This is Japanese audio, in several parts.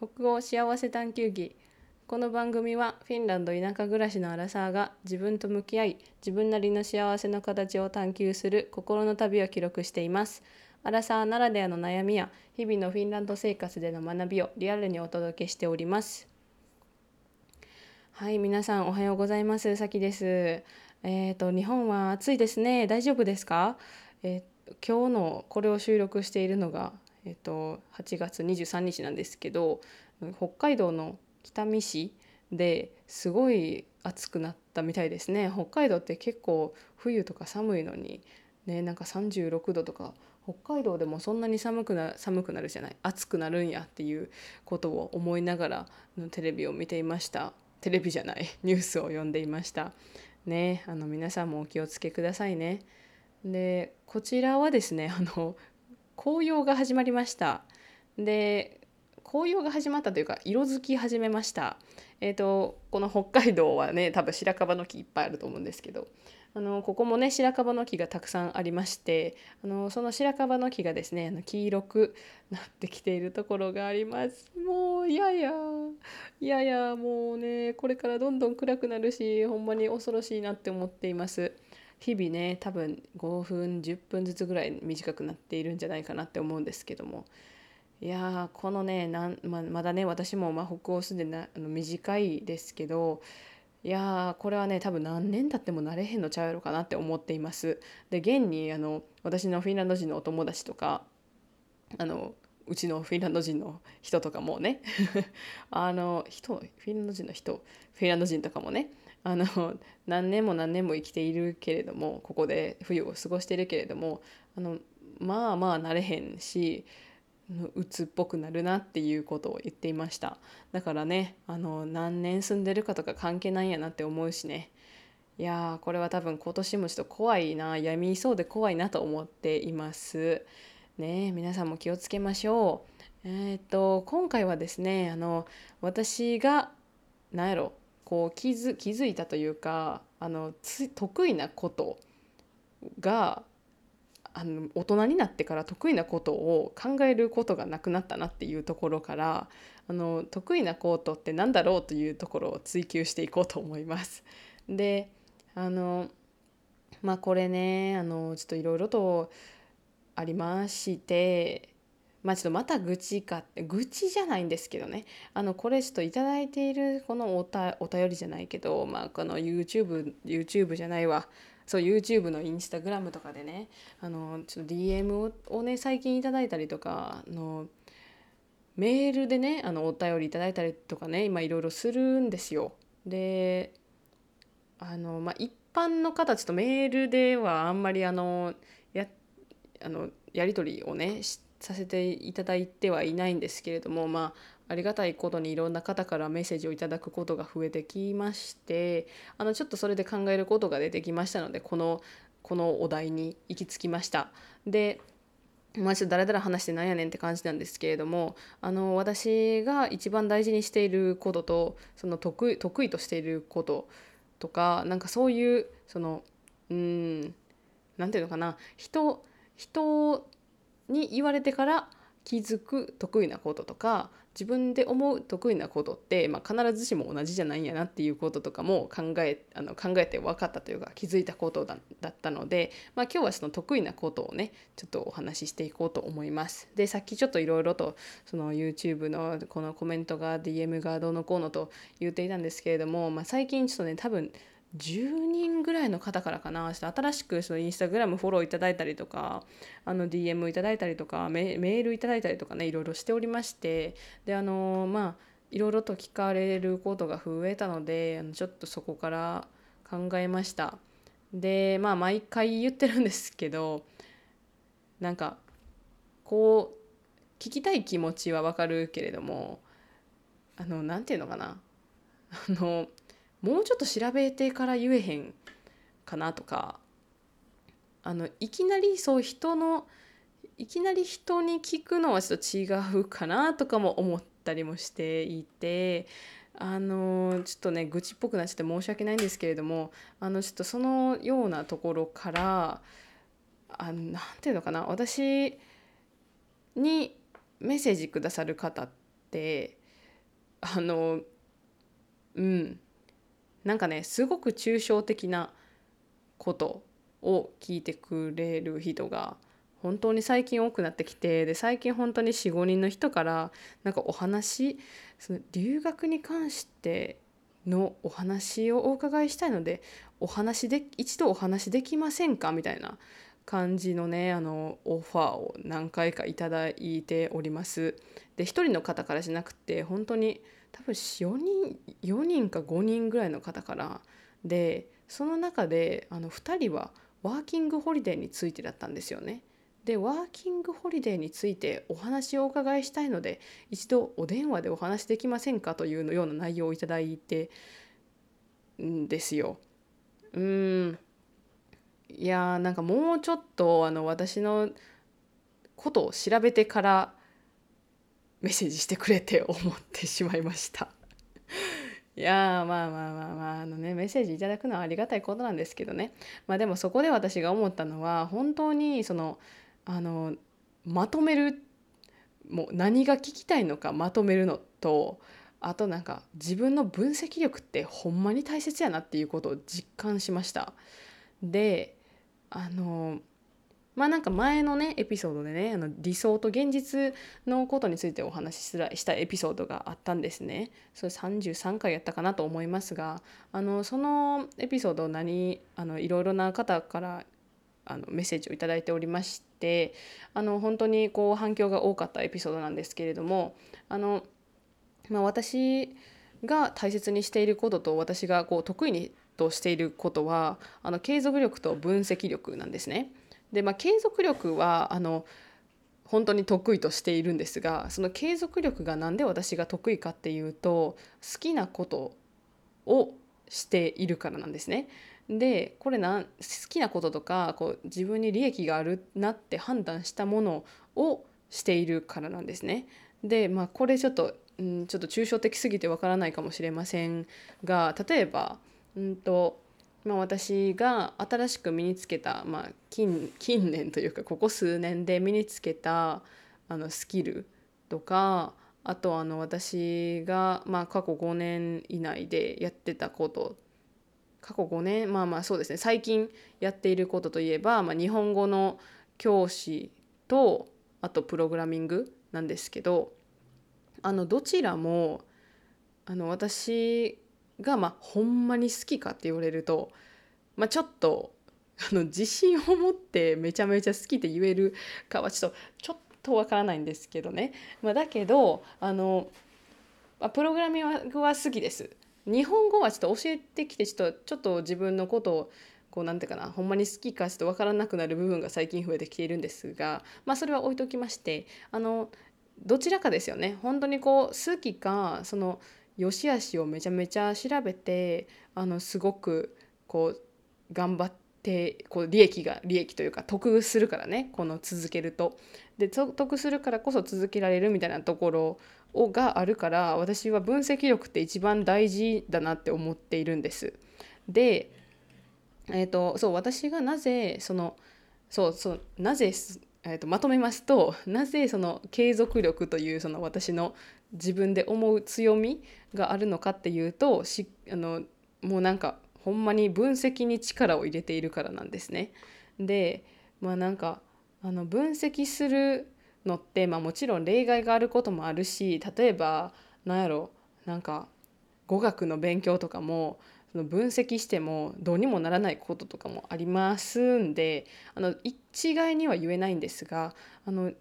北欧幸せ探求記。この番組はフィンランド田舎暮らしのアラサーが自分と向き合い自分なりの幸せの形を探求する心の旅を記録しています。アラサーならではの悩みや日々のフィンランド生活での学びをリアルにお届けしております。はい皆さんおはようございます。さきです。えっ、ー、と日本は暑いですね。大丈夫ですか？えー、今日のこれを収録しているのがえっと、8月23日なんですけど北海道の北見市ですごい暑くなったみたいですね。北海道って結構冬とか寒いのにねなんか36度とか北海道でもそんなに寒くな寒くなるじゃない暑くなるんやっていうことを思いながらのテレビを見ていました。テレビじゃない ニュースを読んでいました。ねあの皆さんもお気をつけくださいね。でこちらはですねあの紅葉が始まりました。で紅葉が始まったというか色づき始めました。えっ、ー、とこの北海道はね多分白樺の木いっぱいあると思うんですけど。あのここもね白樺の木がたくさんありましてあのその白樺の木がですねあの黄色くなってきているところがあります。もういやいやいやいやもうねこれからどんどん暗くなるしほんまに恐ろしいなって思っています。日々ね多分5分10分ずつぐらい短くなっているんじゃないかなって思うんですけどもいやこのねなんままだね私もまあ北欧すでにあの短いですけどいやこれはね多分何年経ってもなれへんのちゃうやろかなって思っています。で現にあの私のフィンランド人のお友達とかあのうちのフィンランド人の人とかもね あの人フィンランド人の人フィンランド人とかもねあの何年も何年も生きているけれどもここで冬を過ごしているけれどもあのまあまあなれへんし鬱っぽくなるなっていうことを言っていました。だからねあの何年住んでるかとか関係ないんやなって思うしね。いやこれは多分今年もちょっと怖いな闇そうで怖いなと思っています。ね皆さんも気をつけましょう。えー、っと今回はですねあの私が何やろこう気づ気づいたというかあの得意なことがあの大人になってから得意なことを考えることがなくなったなっていうところからあの得意なことって何だろうというところを追求していこうと思います。であのまあこれねあのちょっといろいろとありましてまあちょっとまた愚痴かって愚痴じゃないんですけどね。あのこれちょっと頂いているこのおたお便りじゃないけどまあこの YouTube YouTube じゃないわ。そう YouTube のインスタグラムとかでね。あのちょっと DM をね最近いただいたりとかあのメールでねあのお便りいただいたりとかね今いろいろするんですよ。であのまあ一般の方ちょっとメールではあんまりあのやあのやり取りをねしてさせていただいてはいないんですけれどもまあありがたいことにいろんな方からメッセージをいただくことが増えてきましてあのちょっとそれで考えることが出てきましたのでこのこのお題に行き着きました。でまあ、ちょっとだらだら話してなんやねんって感じなんですけれどもあの私が一番大事にしていることとその得意得意としていることとかなんかそういうそのうん何て言うのかな人人に言われてから気づく得意なこととか自分で思う得意なことって、まあ、必ずしも同じじゃないんやなっていうこととかも考えあの考えて分かったというか気づいたことだったので、まあ、今日はその得意なことをねちょっとお話ししていこうと思います。でさっきちょっといろいろとその YouTube のこのコメントが DM がどうのこうのと言っていたんですけれども、まあ、最近ちょっとね多分10人ぐらいの方からかな新しくそのインスタグラムフォローいただいたりとかあの DM いただいたりとかメールいただいたりとかねいろいろしておりましてであのまあいろいろと聞かれることが増えたのでちょっとそこから考えました。でまあ毎回言ってるんですけどなんかこう聞きたい気持ちはわかるけれどもあの何て言うのかな。あのもうちょっと調べてから言えへんかなとかあのいきなりそう人のいきなり人に聞くのはちょっと違うかなとかも思ったりもしていてあのちょっとね愚痴っぽくなっちゃって申し訳ないんですけれどもあのちょっとそのようなところからあなんていうのかな私にメッセージくださる方ってあのうん。なんかねすごく抽象的なことを聞いてくれる人が本当に最近多くなってきてで最近本当に45人の人からなんかお話その留学に関してのお話をお伺いしたいのでお話で一度お話できませんかみたいな感じのねあのオファーを何回かいただいております。で1人の方からじゃなくて本当に多分4人4人か5人ぐらいの方からでその中であの2人はワーキングホリデーについてだったんですよね。でワーキングホリデーについてお話をお伺いしたいので一度お電話でお話できませんかというような内容をいただいてんですよ。うんいやーなんかもうちょっとあの私のことを調べてからメッセージしてくれて思ってしまいました。いやまあまあまあまああのねメッセージいただくのはありがたいことなんですけどねまあでもそこで私が思ったのは本当にそのあのまとめるもう何が聞きたいのかまとめるのとあとなんか自分の分析力ってほんまに大切やなっていうことを実感しました。であのまあなんか前のねエピソードでねあの理想と現実のことについてお話ししたエピソードがあったんですね。それ33回やったかなと思いますがあのそのエピソードを何あのいろいろな方からあのメッセージを頂いておりましてあの本当にこう反響が多かったエピソードなんですけれどもあの、まあ、私が大切にしていることと私がこう得意にとしていることはあの継続力と分析力なんですね。でまあ継続力はあの本当に得意としているんですがその継続力が何で私が得意かっていうと好きなことをしているからなんですね。でこれな好きなこととかこう自分に利益があるなって判断したものをしているからなんですね。でまあこれちょっと、うん、ちょっと抽象的すぎてわからないかもしれませんが例えば、うんとまあ、私が新しく身につけた、まあ、近近年というかここ数年で身につけたあのスキルとかあとあの私が、まあ、過去5年以内でやってたこと過去5年まあまあそうですね最近やっていることといえば、まあ、日本語の教師とあとプログラミングなんですけどあのどちらもあの私がまあほんまに好きかって言われると、まあ、ちょっとあの自信を持ってめちゃめちゃ好きって言えるかはちょっとちょっとわからないんですけどね、まあ、だけどあの、まあ、プログラミングは好きです。日本語はちょっと教えてきてちょっとちょっと自分のことをこうなんていうかなほんまに好きかちょっと分からなくなる部分が最近増えてきているんですがまあそれは置いときましてあのどちらかですよね本当にこう好きかその良し悪しをめちゃめちゃ調べてあのすごくこう頑張ってこう利益が利益というか得するからねこの続けると。で得するからこそ続けられるみたいなところをがあるから私は分析力って一番大事だなって思っているんです。で、えーと、そう私がなぜそのそうそうなぜ、えーとまとめますとなぜその継続力というその私の自分で思う強みがあるのかっていうとしあのもうなんかほんまに分析に力を入れているからなんですね。でまあなんかあの分析するのって、まあ、もちろん例外があることもあるし例えば何やろなんか語学の勉強とかもその分析してもどうにもならないこととかもありますんであの一概には言えないんですがあの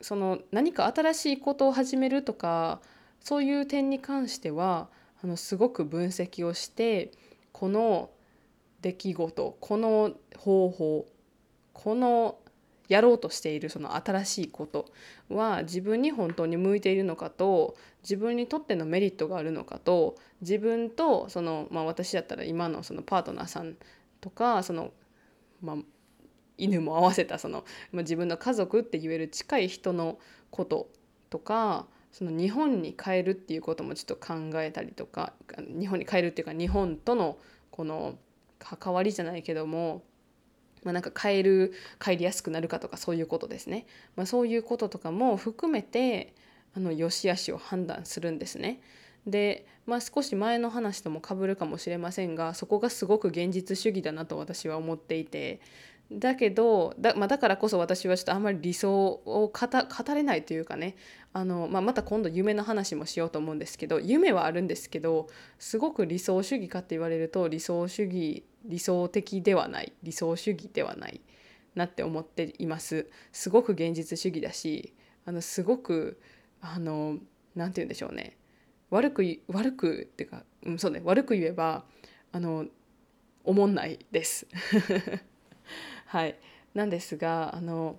その何か新しいことを始めるとかそういう点に関してはあのすごく分析をしてこの出来事この方法このやろうとしているその新しいことは自分に本当に向いているのかと自分にとってのメリットがあるのかと自分とその、まあ、私だったら今のそのパートナーさんとかその、まあ、犬も合わせたその、ま、自分の家族って言える近い人のこととかその日本に帰るっていうこともちょっと考えたりとか日本に帰るっていうか日本とのこの関わりじゃないけども、まあ、なんか帰る帰りやすくなるかとかそういうことですね、まあ、そういうこととかも含めてあの良し悪しを判断するんですね。で、まあ、少し前の話ともかぶるかもしれませんがそこがすごく現実主義だなと私は思っていてだけどだ,、まあ、だからこそ私はちょっとあんまり理想を語れないというかね。あの、まあ、また今度夢の話もしようと思うんですけど夢はあるんですけどすごく理想主義かって言われると理想主義理想的ではない理想主義ではないなって思っています。すごく現実主義だしあのすごくあのなんて言うんでしょうね。悪く悪くっていうか、うん、そうね。悪く言えばあのおもんないです。はいなんですがあの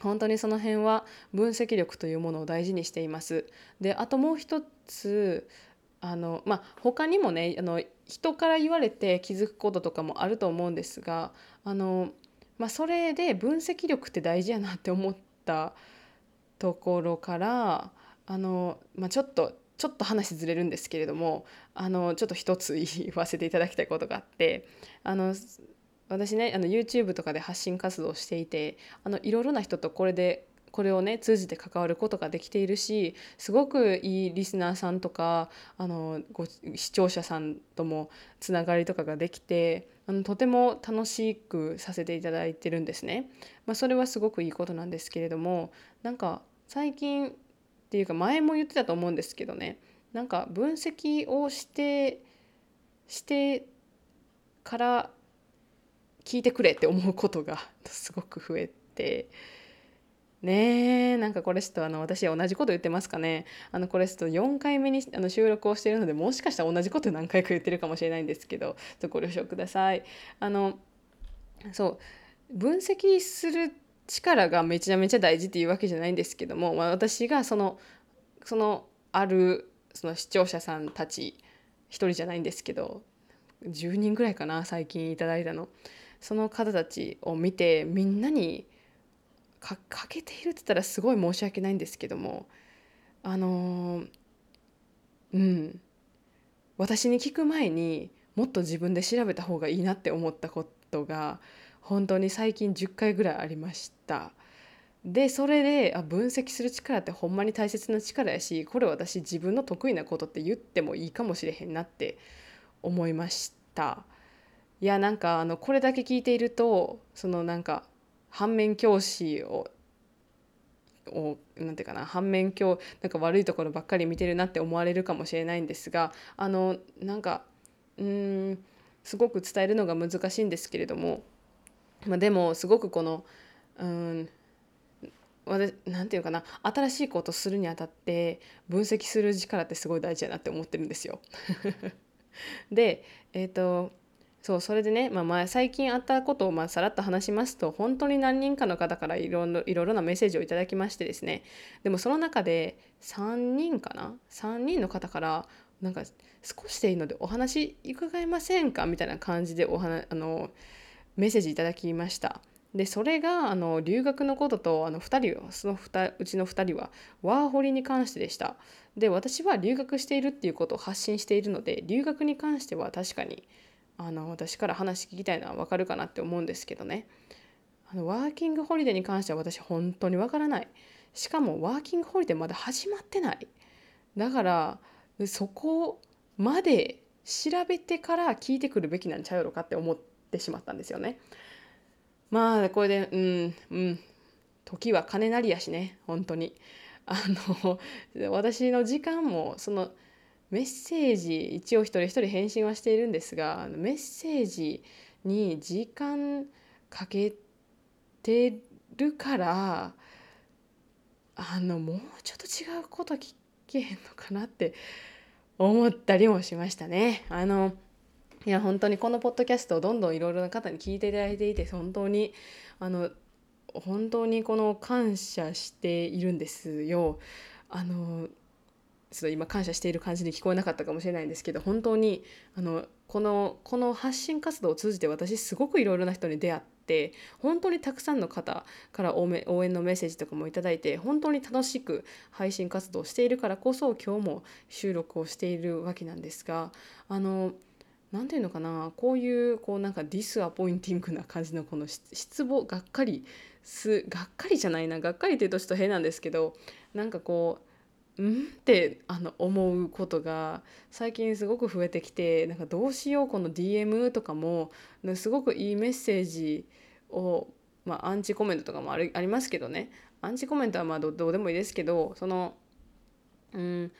本当にその辺は分析力というものを大事にしています。であともう一つあのまあ他にもねあの人から言われて気づくこととかもあると思うんですがあの、まあ、それで分析力って大事やなって思ったところからあの、まあ、ちょっとちょっと話ずれるんですけれどもあのちょっと一つ言わせていただきたいことがあってあの私ねあの YouTube とかで発信活動をしていてあのいろいろな人とこれでこれをね通じて関わることができているしすごくいいリスナーさんとかあのご視聴者さんともつながりとかができてあのとても楽しくさせていただいてるんですね。まあ、それはすごくいいことなんですけれどもなんか最近っていうか前も言ってたと思うんですけどねなんか分析をしてしてから聞いてくれって思うことが すごく増えて。ねえなんかこれちょっとあの私同じこと言ってますかね。あのこれちょっと4回目にあの収録をしているのでもしかしたら同じこと何回か言ってるかもしれないんですけどちょっとご了承ください。あのそう分析する力がめちゃめちゃ大事っていうわけじゃないんですけども、まあ、私がそのそのあるその視聴者さんたち1人じゃないんですけど10人ぐらいかな最近いただいたの。その方たちを見てみんなにかけているって言ったらすごい申し訳ないんですけどもあのうん私に聞く前にもっと自分で調べた方がいいなって思ったことが本当に最近10回ぐらいありました。でそれであ分析する力ってほんまに大切な力やしこれ私自分の得意なことって言ってもいいかもしれへんなって思いました。いやなんかあのこれだけ聞いているとそのなんか反面教師ををなんていうかな反面教なんか悪いところばっかり見てるなって思われるかもしれないんですがあのなんかうんすごく伝えるのが難しいんですけれども、まあ、でもすごくこのうんなんていうかな新しいことするにあたって分析する力ってすごい大事だなって思ってるんですよ。でえっ、ー、とそうそれでね、まあ、前最近あったことをまあさらっと話しますと本当に何人かの方からいろいろいろいろなメッセージをいただきましてですねでもその中で3人かな？3人の方からなんか少しでいいのでお話伺えませんか？みたいな感じでお話あのメッセージいただきました。でそれがあの留学のこととあの2人そのうちの2人はワーホリに関してでした。で私は留学しているっていうことを発信しているので留学に関しては確かにあの私から話聞きたいのは分かるかなって思うんですけどね。あのワーキングホリデーに関しては私本当に分からない。しかもワーキングホリデーまだ始まってない。だからそこまで調べてから聞いてくるべきなんちゃうのかって思ってしまったんですよね。まあこれでうんうん。時は金なりやしね本当に。あの私の時間もそのメッセージ一応一人一人返信はしているんですがメッセージに時間かけてるからあのもうちょっと違うこと聞けへんのかなって思ったりもしましたね。あのいや本当にこのポッドキャストをどんどんいろいろな方に聞いていただいていて本当にあの本当にこの感謝しているんですよ。あのちょっと今感謝している感じに聞こえなかったかもしれないんですけど本当にあのこのこの発信活動を通じて私すごくいろいろな人に出会って本当にたくさんの方から応援のメッセージとかもいいて本当に楽しく配信活動をしているからこそ今日も収録をしているわけなんですがあの何て言うのかなこういうこうなんか disappointing な感じのこの失望がっかりすがっかりじゃないながっかりって言うとちょっと変なんですけどなんかこうん？ってあの思うことが最近すごく増えてきてなんかどうしようこの DM とかもすごくいいメッセージを、まあ、アンチコメントとかもあるありますけどね。アンチコメントはまあどうでもいいですけどそのうん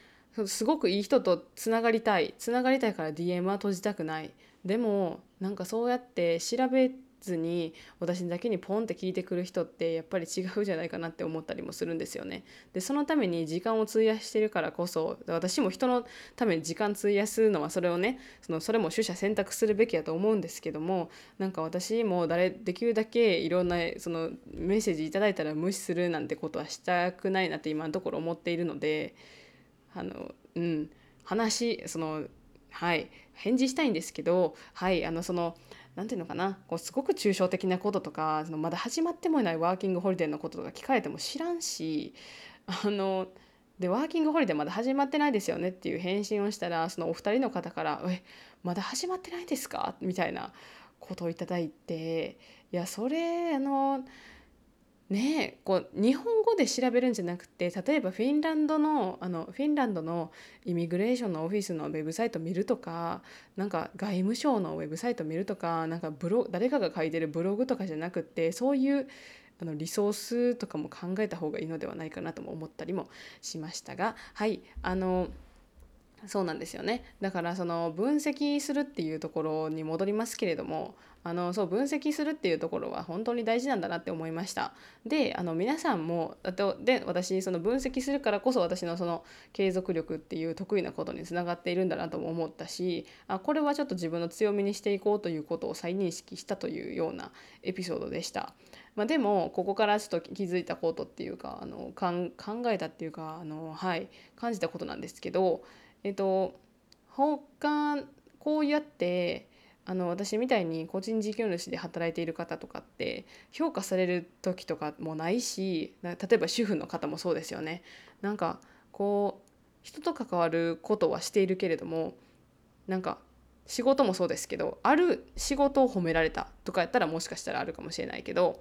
すごくいい人とつながりたい。つながりたいから DM は閉じたくない。でもなんかそうやって調べずに私だけにポンって聞いてくる人ってやっぱり違うじゃないかなって思ったりもするんですよね。でそのために時間を費やしてるからこそ私も人のために時間費やすのはそれをねそのそれも取捨選択するべきやと思うんですけどもなんか私も誰できるだけいろんなそのメッセージいただいたら無視するなんてことはしたくないなって今のところ思っているのであのうん話そのはい返事したいんですけどはいあのその何て言うのかな？こうすごく抽象的なこととかそのまだ始まってもいないワーキングホリデーのこととか聞かれても知らんしあのでワーキングホリデーまだ始まってないですよねっていう返信をしたらそのお二人の方から「えまだ始まってないですか?」みたいなことをいただいていやそれあのねこう日本語で調べるんじゃなくて例えばフィンランドのあのフィンランドのイミグレーションのオフィスのウェブサイト見るとかなんか外務省のウェブサイト見るとかなんかブロ誰かが書いてるブログとかじゃなくてそういうあのリソースとかも考えた方がいいのではないかなとも思ったりもしましたがはいあのそうなんですよね。だからその分析するっていうところに戻りますけれどもあのそう分析するっていうところは本当に大事なんだなって思いましたであの皆さんもあとで私その分析するからこそ私のその継続力っていう得意なことにつながっているんだなとも思ったしあこれはちょっと自分の強みにしていこうということを再認識したというようなエピソードでした。まあ、でもここからちょっと気づいたことっていうかあの考えたっていうかあの、はい、感じたことなんですけど、えっと、他こうやってあの私みたいに個人事業主で働いている方とかって評価される時とかもないし例えば主婦の方もそうですよね。なんかこう人と関わることはしているけれどもなんか仕事もそうですけどある仕事を褒められたとかやったらもしかしたらあるかもしれないけど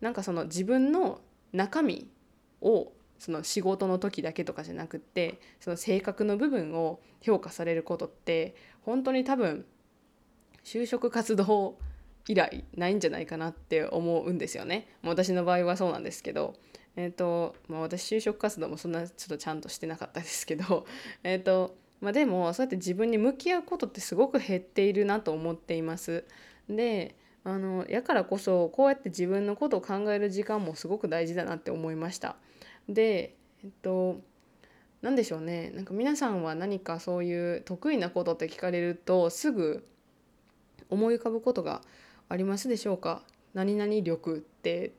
なんかその自分の中身をその仕事の時だけとかじゃなくってその性格の部分を評価されることって本当に多分就職活動以来ないんじゃないかなって思うんですよね。私の場合はそうなんですけど、えーとまあ、私就職活動もそんなちょっとちゃんとしてなかったですけど、えーとまあ、でもそうやって自分に向き合うことってすごく減っているなと思っています。であのやからこそこうやって自分のことを考える時間もすごく大事だなって思いました。でえっと何でしょうねなんか皆さんは何かそういう得意なことって聞かれるとすぐ思い浮かぶことがありますでしょうか？何々力って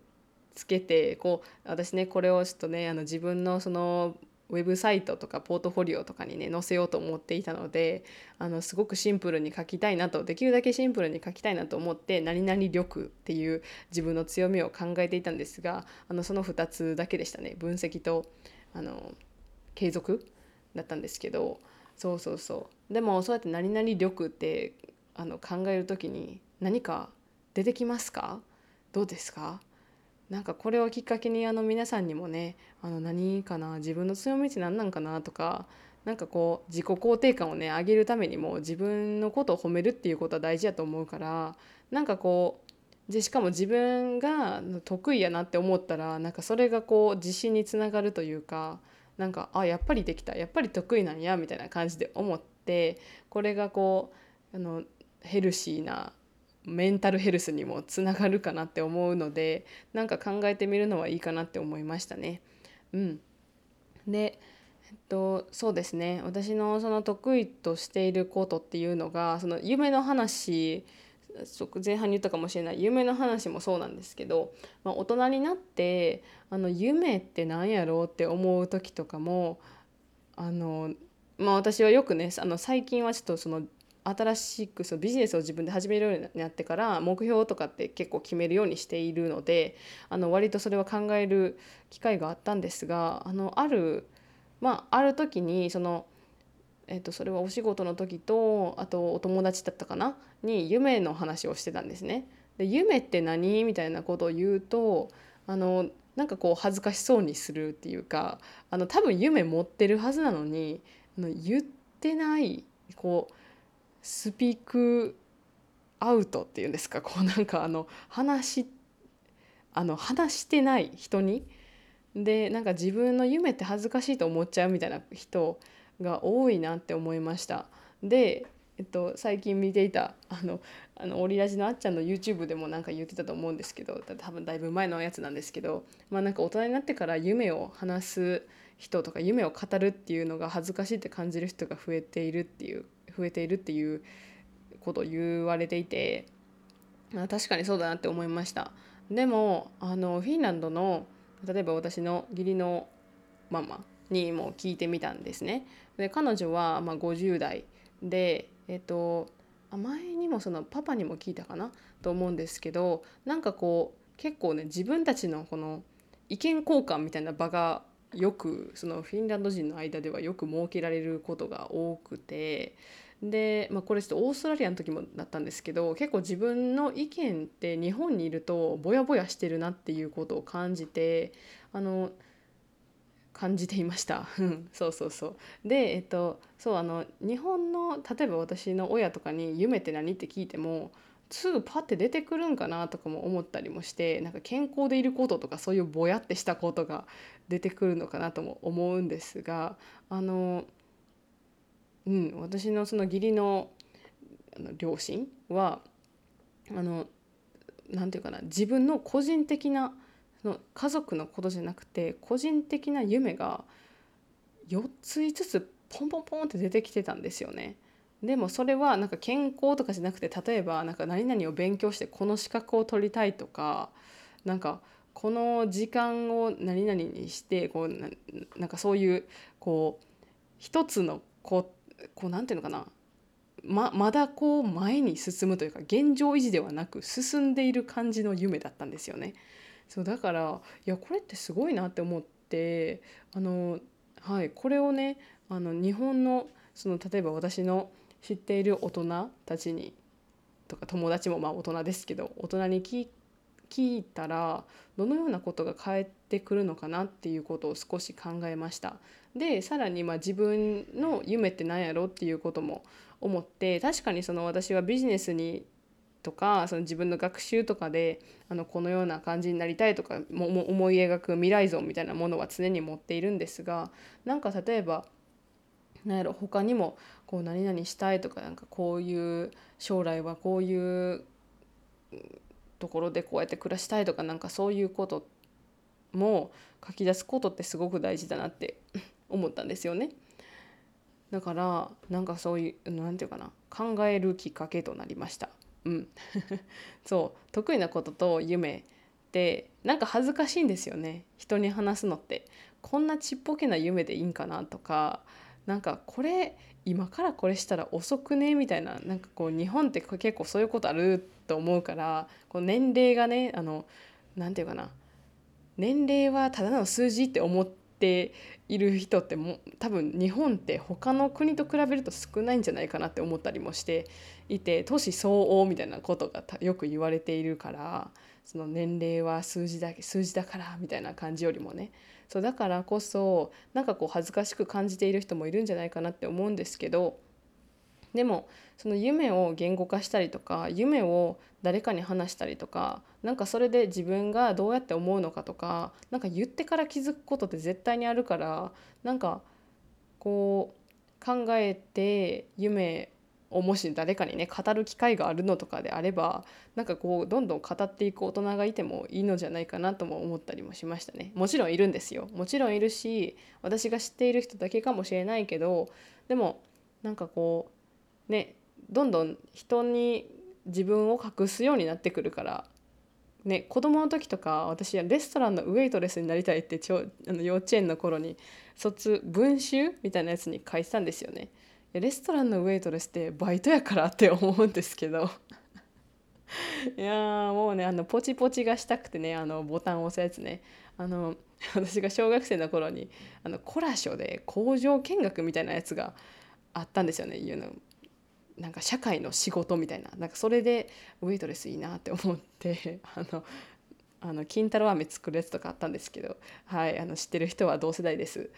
つけてこう私ねこれをちょっとねあの自分のそのウェブサイトとかポートフォリオとかにね載せようと思っていたのであのすごくシンプルに書きたいなとできるだけシンプルに書きたいなと思って何々力っていう自分の強みを考えていたんですがあのその2つだけでしたね。分析とあの継続だったんですけどそうそうそう。でもそうやって何々力ってあの考える時に何か出てきますか？どうですか？なんかこれをきっかけにあの皆さんにもねあの何かな？自分の強みって何なんかな？とかなんかこう自己肯定感をね上げるためにも自分のことを褒めるっていうことは大事だと思うからなんかこうでしかも自分が得意やなって思ったらなんかそれがこう自信につながるというかなんかあやっぱりできたやっぱり得意なんやみたいな感じで思ってこれがこうあのヘルシーなメンタルヘルスにもつながるかなって思うのでなんか考えてみるのはいいかなって思いましたね。うん、でえっと、そうですね。私のその得意としていることっていうのがその夢の話前半に言ったかもしれない。夢の話もそうなんですけど、まあ、大人になってあの夢って何やろうって思う時とかもあの、まあ、私はよくねあの最近はちょっとその新しくそのビジネスを自分で始めるようになってから目標とかって結構決めるようにしているのであの割とそれは考える機会があったんですがあのあるまあある時にその、えっと、それはお仕事の時とあとお友達だったかな？に夢の話をしてたんですね。で夢って何？みたいなことを言うとあのなんかこう恥ずかしそうにするっていうかあの多分夢持ってるはずなのにあの言ってないこうスピークアウトっていうんですか？こうなんかあの話あの話してない人にでなんか自分の夢って恥ずかしいと思っちゃうみたいな人が多いなって思いました。でえっと、最近見ていたあのあのオリラジのあっちゃんの YouTube でもなんか言ってたと思うんですけど多分だいぶ前のやつなんですけど、まあ、なんか大人になってから夢を話す人とか夢を語るっていうのが恥ずかしいって感じる人が増えているっていう増えているっていうことを言われていてあ確かにそうだなって思いました。でもあのフィンランドの例えば私の義理のママにも聞いてみたんですね。で彼女はま50代でえっと前にもそのパパにも聞いたかな？と思うんですけどなんかこう結構ね自分たちのこの意見交換みたいな場がよくそのフィンランド人の間ではよく設けられることが多くてで、まあ、これちょっとオーストラリアの時もだったんですけど結構自分の意見って日本にいるとぼやぼやしてるなっていうことを感じてあの感じていましたそうそうそうでえっとそうあの日本の例えば私の親とかに「夢って何?」って聞いてもすぐパッて出てくるんかなとかも思ったりもしてなんか健康でいることとかそういうぼやってしたことが出てくるのかなとも思うんですがあのうん私のその義理のあの両親はあのなんていうかな自分の個人的なの家族のことじゃなくて個人的な夢が4つ5つポンポンポンって出てきてたんですよね。でもそれはなんか健康とかじゃなくて例えばなんか何々を勉強してこの資格を取りたいとかなんかこの時間を何々にしてこうなんかそういうこう一つのここうなんていうのかなままだこう前に進むというか現状維持ではなく進んでいる感じの夢だったんですよね。そうだからいやこれってすごいなって思ってあの、はい、これをねあの日本のその例えば私の知っている大人たちにとか友達もまあ大人ですけど大人に聞聞いたらどのようなことが返ってくるのかなっていうことを少し考えました。でさらにまあ自分の夢って何やろっていうことも思って確かにその私はビジネスにとかその自分の学習とかであのこのような感じになりたいとかも思い描く未来像みたいなものは常に持っているんですがなんか例えば何やろ他にもこう何々したいとかなんかこういう将来はこういうところでこうやって暮らしたいとかなんかそういうことも書き出すことってすごく大事だなって思ったんですよね。だからなんかそういう何て言うかな。考えるきっかけとなりました。うん。そう。得意なことと夢ってなんか恥ずかしいんですよね。人に話すのって。こんなちっぽけな夢でいいんかなとか。なんかこれ今からこれしたら遅くねみたいな。なんかこう日本って結構そういうことあると思うから。こう年齢がねあの何て言うかな。年齢はただの数字って思っている人っても多分日本って他の国と比べると少ないんじゃないかなって思ったりもしていて都市相応みたいなことがよく言われているからその年齢は数字だけ数字だからみたいな感じよりもね。そうだからこそなんかこう恥ずかしく感じている人もいるんじゃないかなって思うんですけどでもその夢を言語化したりとか夢を誰かに話したりとかなんかそれで自分がどうやって思うのかとかなんか言ってから気づくことって絶対にあるからなんかこう考えて夢をもし誰かにね語る機会があるのとかであればなんかこうどんどん語っていく大人がいてもいいのじゃないかなとも思ったりもしましたね。もちろんいるんですよ。もちろんいるし私が知っている人だけかもしれないけどでもなんかこうねどんどん人に自分を隠すようになってくるからね、子供の時とか私はレストランのウェイトレスになりたいってちょあの幼稚園の頃に卒文集みたいなやつに書いてたんですよね。レストランのウェイトレスってバイトやからって思うんですけど。いやもうねあのポチポチがしたくてねあのボタンを押すやつね。あの私が小学生の頃にあのコラショで工場見学みたいなやつがあったんですよねいうの。なんか社会の仕事みたいななんかそれでウェイトレスいいなって思って あのあの金太郎飴作るやつとかあったんですけど、はい、あの知ってる人は同世代です。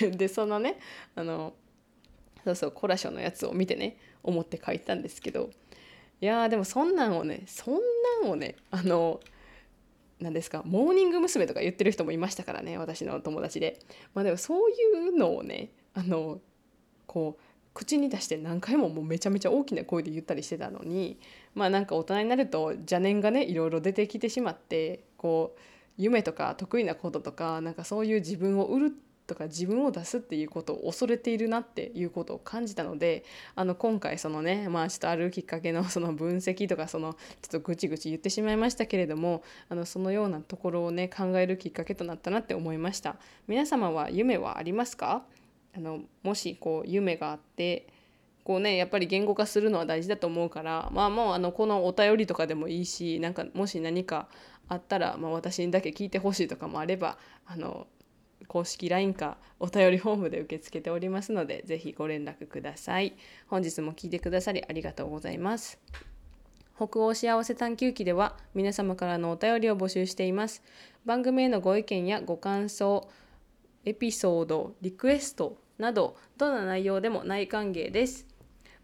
でそのねあのそうそうコラショのやつを見てね思って書いたんですけどいやでもそんなんをねそんなんをねあの何ですかモーニング娘。とか言ってる人もいましたからね私の友達で。まあでもそういうのをねあのこう口に出して何回ももうめちゃめちゃ大きな声で言ったりしてたのにまあなんか大人になると邪念がねいろいろ出てきてしまってこう夢とか得意なこととかなんかそういう自分を売るとか自分を出すっていうことを恐れているなっていうことを感じたのであの今回そのねまあちょっとあるきっかけのその分析とかそのちょっとぐちぐち言ってしまいましたけれどもあのそのようなところをね考えるきっかけとなったなって思いました。皆様は夢はありますか？あのもしこう夢があってこうねやっぱり言語化するのは大事だと思うからまあもうあのこのお便りとかでもいいしなんかもし何かあったら、まあ、私にだけ聞いてほしいとかもあればあの公式 LINE かお便りフォームで受け付けておりますので是非ご連絡ください。本日も聞いてくださりありがとうございます。北欧幸せ探求記では皆様からのお便りを募集しています。番組へのご意見やご感想エピソードリクエストなどどんな内容でも大歓迎です。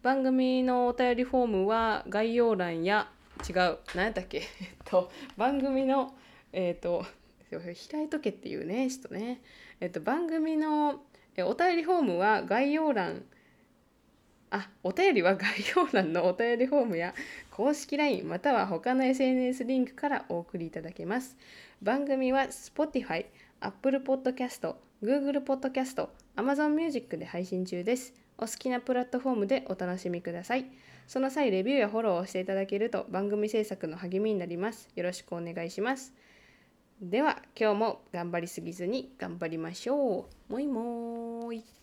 番組のお便りフォームは概要欄や違う何やったっけ？えっと番組のえっと開いとけっていうねちょっとね。えっと番組のお便りフォームは概要欄あお便りは概要欄のお便りフォームや公式 LINE または他の SNS リンクからお送りいただけます。番組は Spotify、Apple Podcast、Google Podcast、Amazon Music で配信中ですお好きなプラットフォームでお楽しみくださいその際レビューやフォローをしていただけると番組制作の励みになりますよろしくお願いしますでは今日も頑張りすぎずに頑張りましょう。もいもーい。